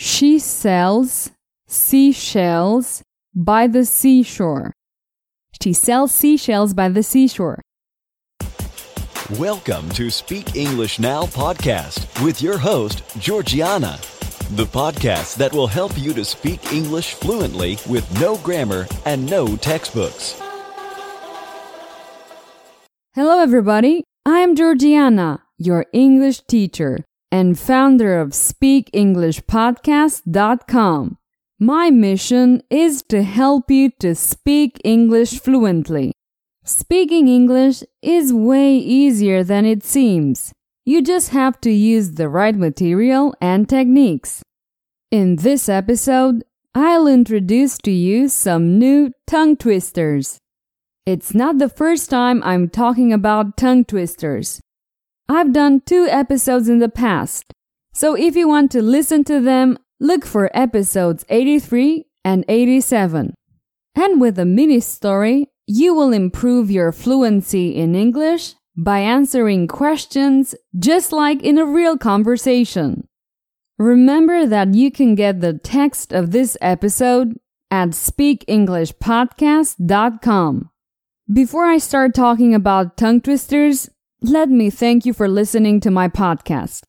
She sells seashells by the seashore. She sells seashells by the seashore. Welcome to Speak English Now podcast with your host, Georgiana, the podcast that will help you to speak English fluently with no grammar and no textbooks. Hello, everybody. I'm Georgiana, your English teacher and founder of SpeakEnglishPodcast.com. My mission is to help you to speak English fluently. Speaking English is way easier than it seems. You just have to use the right material and techniques. In this episode, I'll introduce to you some new tongue twisters. It's not the first time I'm talking about tongue twisters. I've done two episodes in the past, so if you want to listen to them, look for episodes 83 and 87. And with a mini story, you will improve your fluency in English by answering questions just like in a real conversation. Remember that you can get the text of this episode at speakenglishpodcast.com. Before I start talking about tongue twisters, let me thank you for listening to my podcast.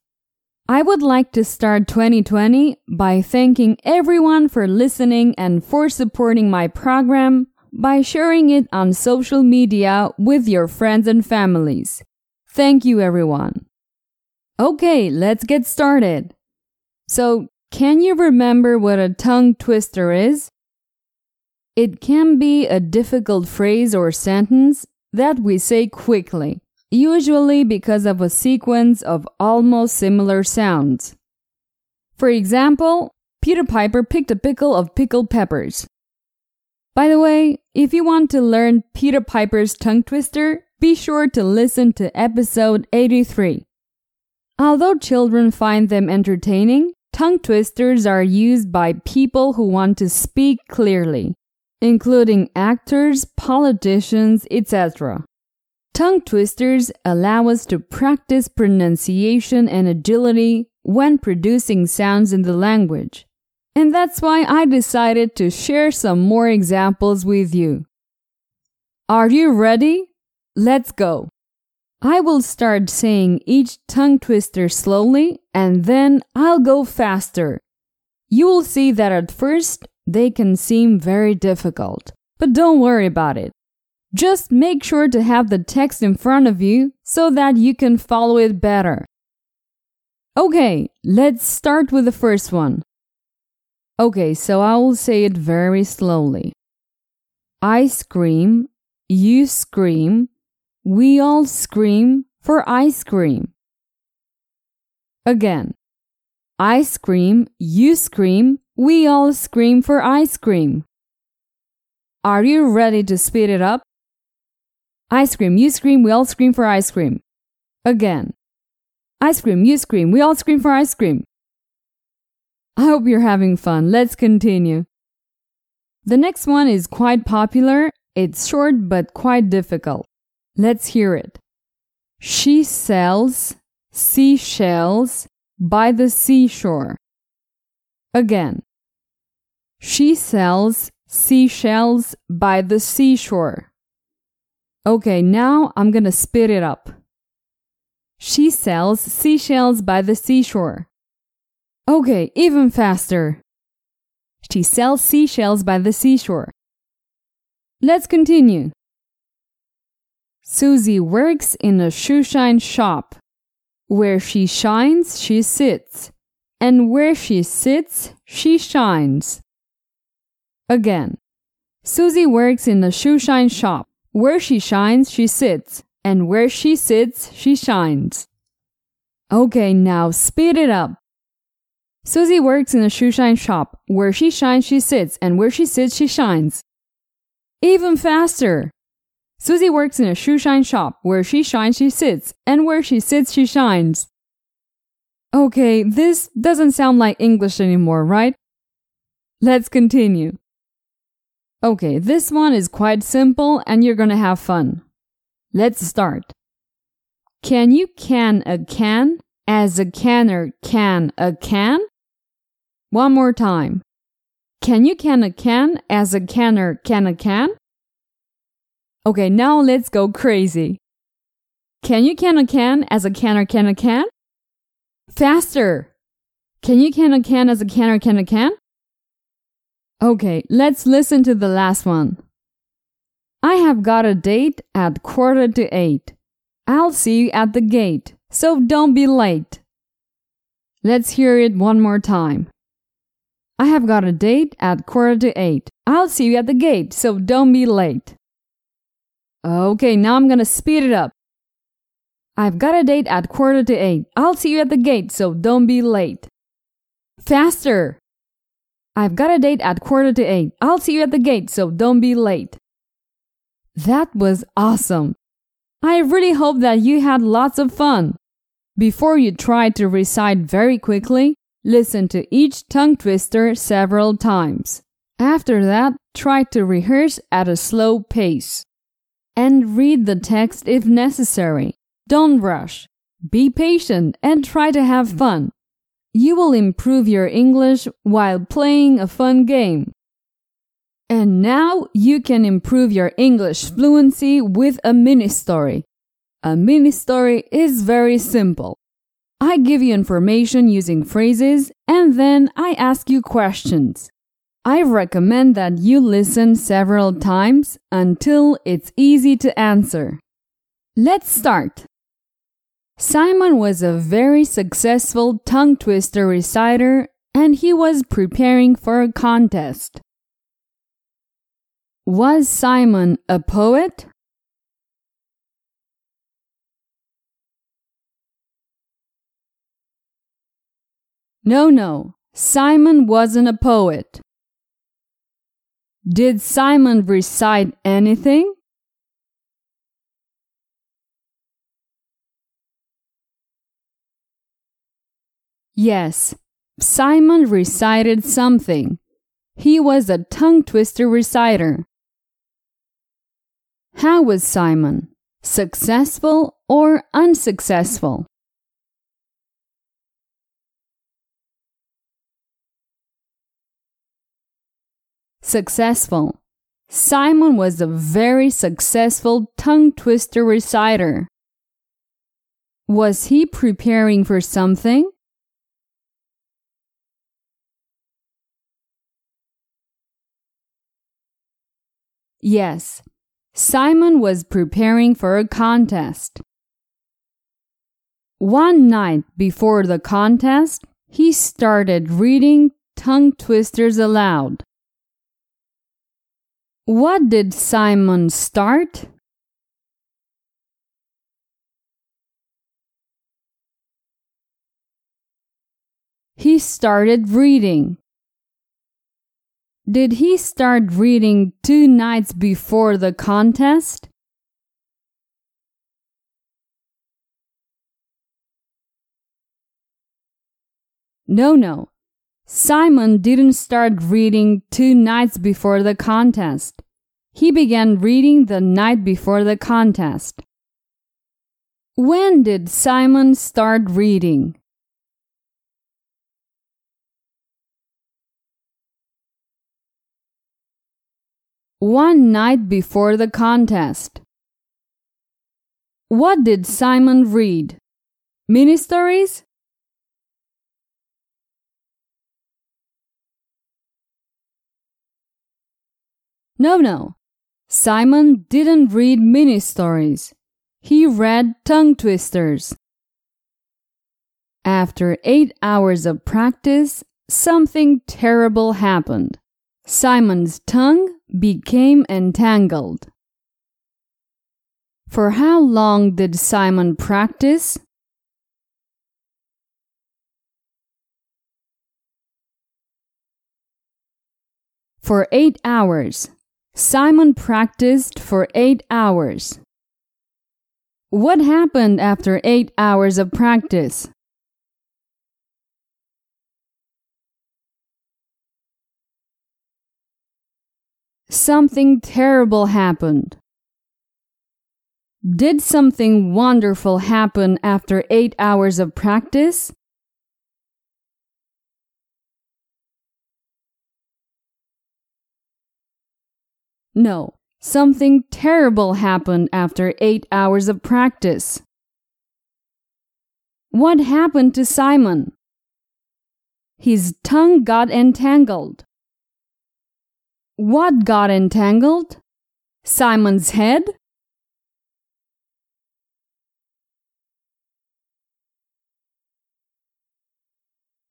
I would like to start 2020 by thanking everyone for listening and for supporting my program by sharing it on social media with your friends and families. Thank you, everyone. Okay, let's get started. So, can you remember what a tongue twister is? It can be a difficult phrase or sentence that we say quickly usually because of a sequence of almost similar sounds. For example, Peter Piper picked a pickle of pickled peppers. By the way, if you want to learn Peter Piper's tongue twister, be sure to listen to episode 83. Although children find them entertaining, tongue twisters are used by people who want to speak clearly, including actors, politicians, etc. Tongue twisters allow us to practice pronunciation and agility when producing sounds in the language. And that's why I decided to share some more examples with you. Are you ready? Let's go. I will start saying each tongue twister slowly and then I'll go faster. You will see that at first they can seem very difficult, but don't worry about it. Just make sure to have the text in front of you so that you can follow it better. Okay, let's start with the first one. Okay, so I will say it very slowly. I scream, you scream, we all scream for ice cream. Again, I scream, you scream, we all scream for ice cream. Are you ready to speed it up? Ice cream, you scream, we all scream for ice cream. Again. Ice cream, you scream, we all scream for ice cream. I hope you're having fun. Let's continue. The next one is quite popular. It's short but quite difficult. Let's hear it. She sells seashells by the seashore. Again. She sells seashells by the seashore. Okay, now I'm gonna spit it up. She sells seashells by the seashore. Okay, even faster. She sells seashells by the seashore. Let's continue. Susie works in a shoeshine shop. Where she shines, she sits. And where she sits, she shines. Again. Susie works in a shoeshine shop. Where she shines, she sits, and where she sits, she shines. Okay, now speed it up. Susie works in a shoe shine shop. Where she shines, she sits, and where she sits, she shines. Even faster. Susie works in a shoe shine shop. Where she shines, she sits, and where she sits, she shines. Okay, this doesn't sound like English anymore, right? Let's continue. Okay, this one is quite simple and you're gonna have fun. Let's start. Can you can a can as a canner can a can? One more time. Can you can a can as a canner can a can? Okay, now let's go crazy. Can you can a can as a canner can a can? Faster! Can you can a can as a canner can a can? Okay, let's listen to the last one. I have got a date at quarter to eight. I'll see you at the gate, so don't be late. Let's hear it one more time. I have got a date at quarter to eight. I'll see you at the gate, so don't be late. Okay, now I'm gonna speed it up. I've got a date at quarter to eight. I'll see you at the gate, so don't be late. Faster! I've got a date at quarter to eight. I'll see you at the gate, so don't be late. That was awesome. I really hope that you had lots of fun. Before you try to recite very quickly, listen to each tongue twister several times. After that, try to rehearse at a slow pace. And read the text if necessary. Don't rush. Be patient and try to have fun. You will improve your English while playing a fun game. And now you can improve your English fluency with a mini story. A mini story is very simple. I give you information using phrases and then I ask you questions. I recommend that you listen several times until it's easy to answer. Let's start. Simon was a very successful tongue twister reciter and he was preparing for a contest. Was Simon a poet? No, no, Simon wasn't a poet. Did Simon recite anything? Yes, Simon recited something. He was a tongue twister reciter. How was Simon? Successful or unsuccessful? Successful. Simon was a very successful tongue twister reciter. Was he preparing for something? Yes, Simon was preparing for a contest. One night before the contest, he started reading tongue twisters aloud. What did Simon start? He started reading. Did he start reading two nights before the contest? No, no. Simon didn't start reading two nights before the contest. He began reading the night before the contest. When did Simon start reading? One night before the contest. What did Simon read? Mini stories? No, no. Simon didn't read mini stories. He read tongue twisters. After eight hours of practice, something terrible happened. Simon's tongue became entangled. For how long did Simon practice? For eight hours. Simon practiced for eight hours. What happened after eight hours of practice? Something terrible happened. Did something wonderful happen after eight hours of practice? No, something terrible happened after eight hours of practice. What happened to Simon? His tongue got entangled. What got entangled? Simon's head?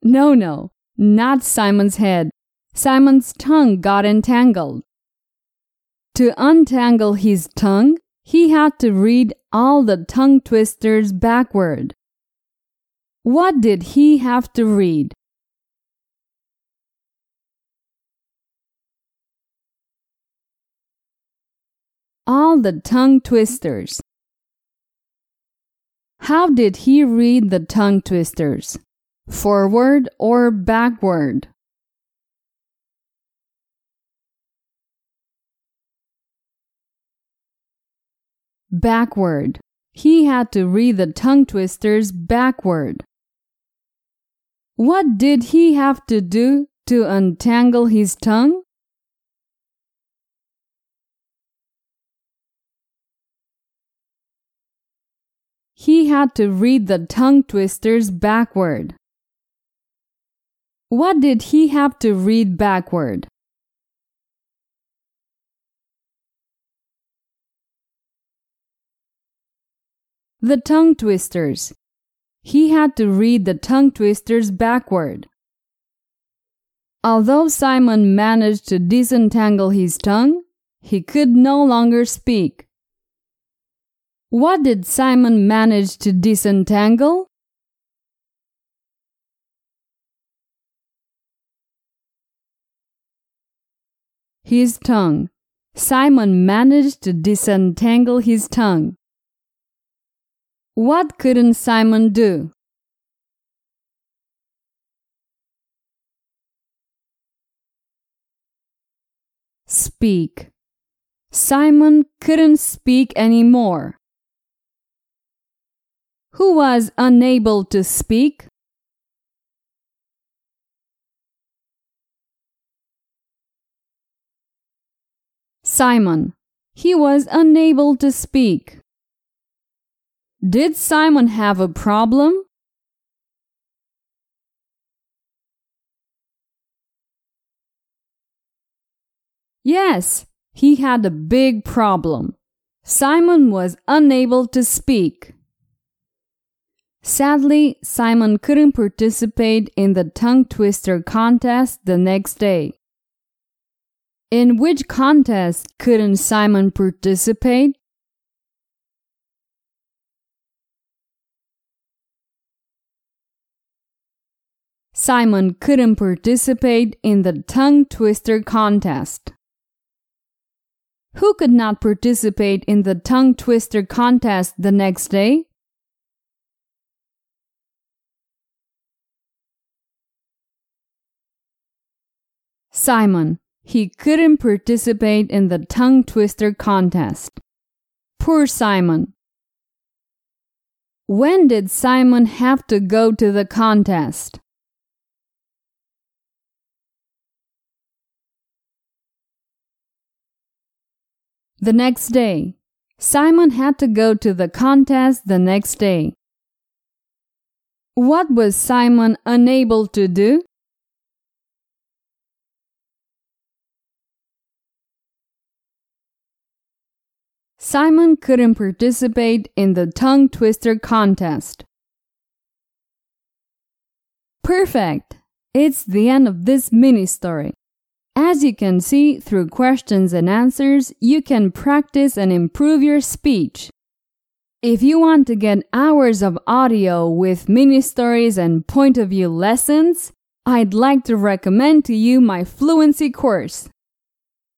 No, no, not Simon's head. Simon's tongue got entangled. To untangle his tongue, he had to read all the tongue twisters backward. What did he have to read? All the tongue twisters. How did he read the tongue twisters? Forward or backward? Backward. He had to read the tongue twisters backward. What did he have to do to untangle his tongue? He had to read the tongue twisters backward. What did he have to read backward? The tongue twisters. He had to read the tongue twisters backward. Although Simon managed to disentangle his tongue, he could no longer speak. What did Simon manage to disentangle? His tongue. Simon managed to disentangle his tongue. What couldn't Simon do? Speak. Simon couldn't speak anymore. Who was unable to speak? Simon. He was unable to speak. Did Simon have a problem? Yes, he had a big problem. Simon was unable to speak. Sadly, Simon couldn't participate in the tongue twister contest the next day. In which contest couldn't Simon participate? Simon couldn't participate in the tongue twister contest. Who could not participate in the tongue twister contest the next day? Simon. He couldn't participate in the tongue twister contest. Poor Simon. When did Simon have to go to the contest? The next day, Simon had to go to the contest the next day. What was Simon unable to do? Simon couldn't participate in the tongue twister contest. Perfect! It's the end of this mini story. As you can see through questions and answers, you can practice and improve your speech. If you want to get hours of audio with mini stories and point of view lessons, I'd like to recommend to you my fluency course.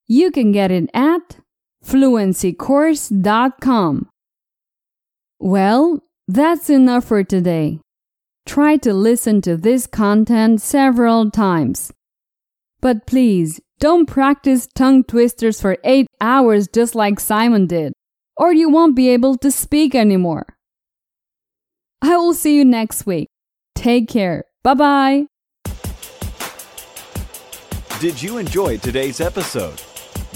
You can get it at fluencycourse.com. Well, that's enough for today. Try to listen to this content several times. But please, don't practice tongue twisters for 8 hours just like Simon did, or you won't be able to speak anymore. I will see you next week. Take care. Bye bye. Did you enjoy today's episode?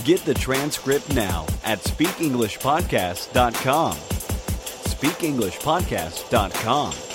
Get the transcript now at speakenglishpodcast.com. Speakenglishpodcast.com.